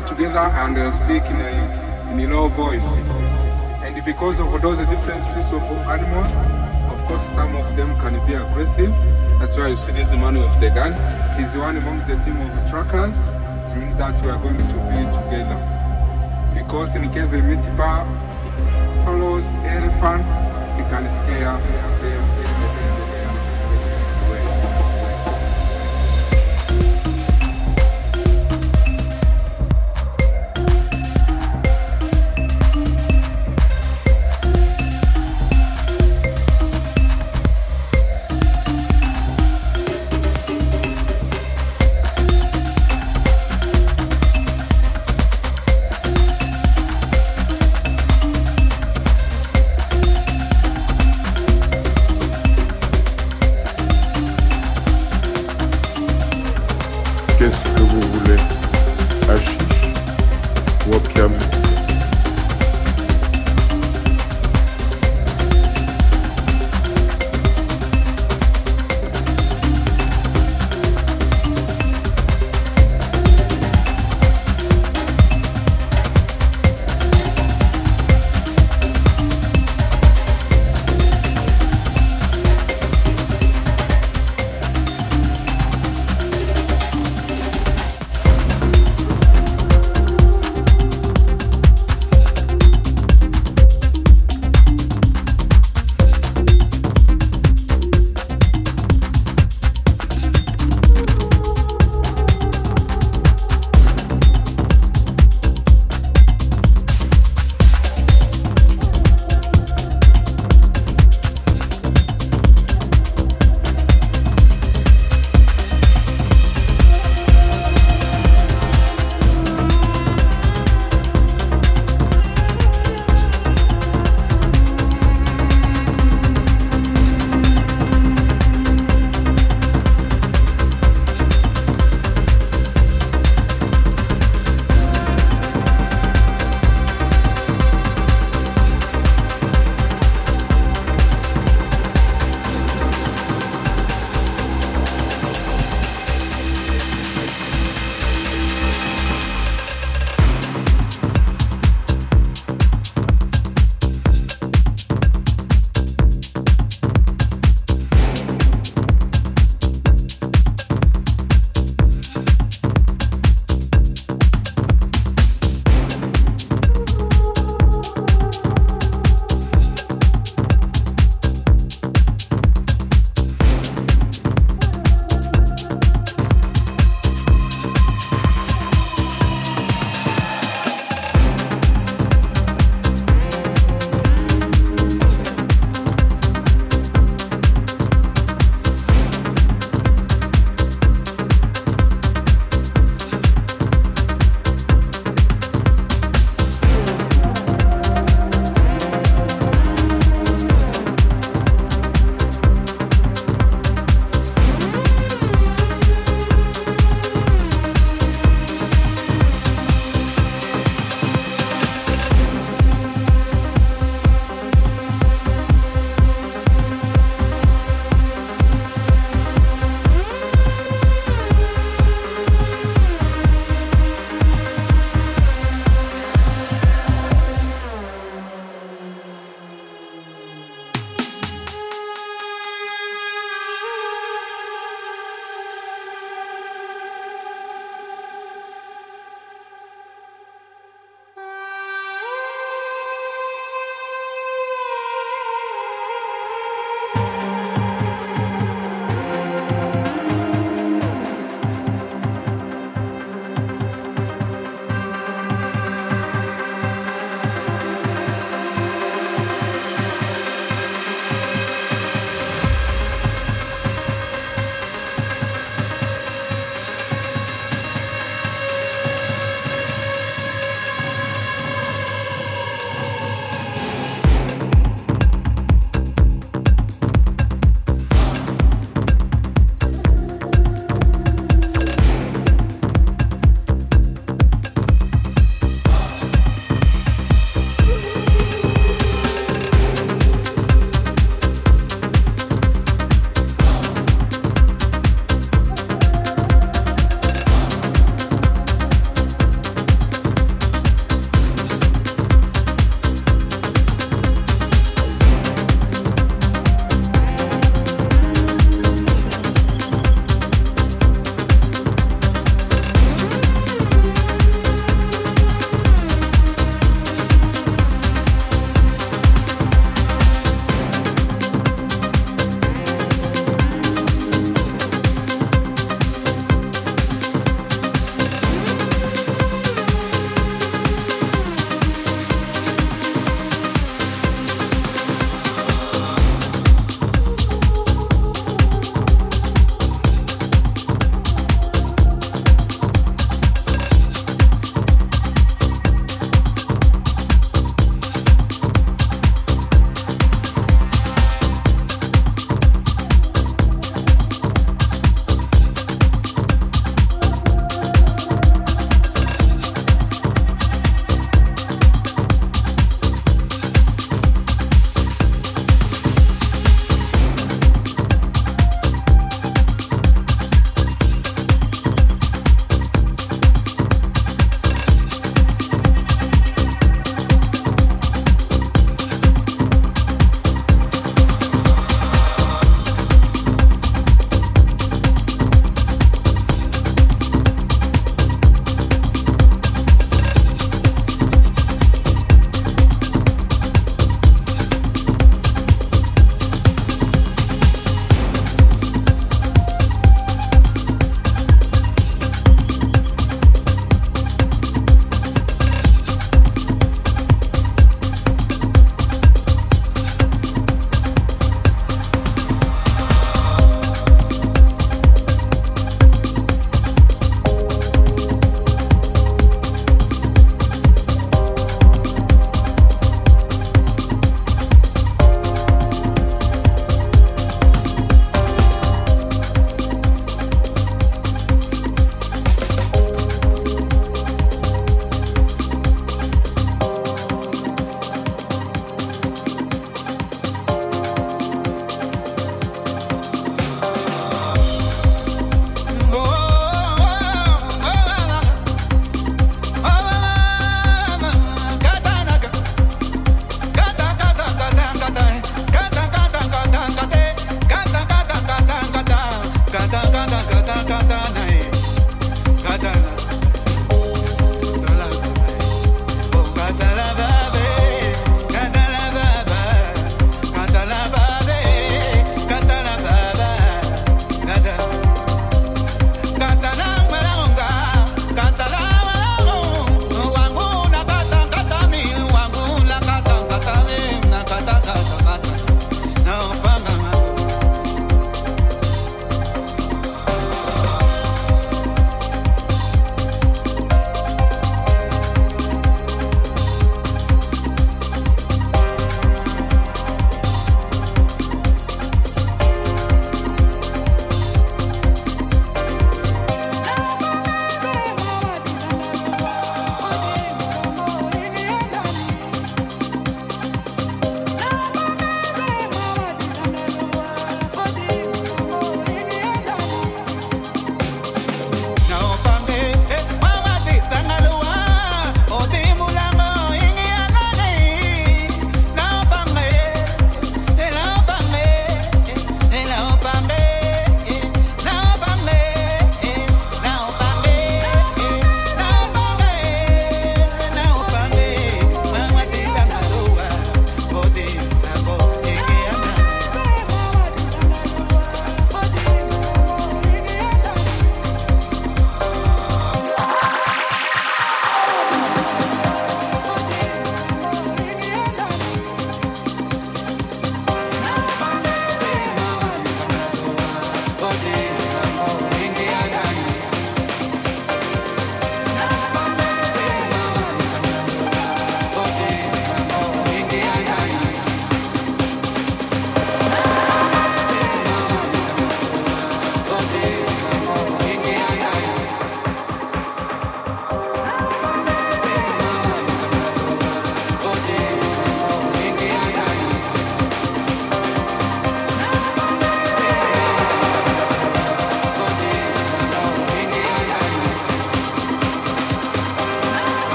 together and uh, speak in a, in a low voice. And because of those different species of animals, of course, some of them can be aggressive. That's why you see this man with the gun. He's one among the team of truckers. It means that we are going to be together. Because in case the meet bar follows elephant, he can scare them.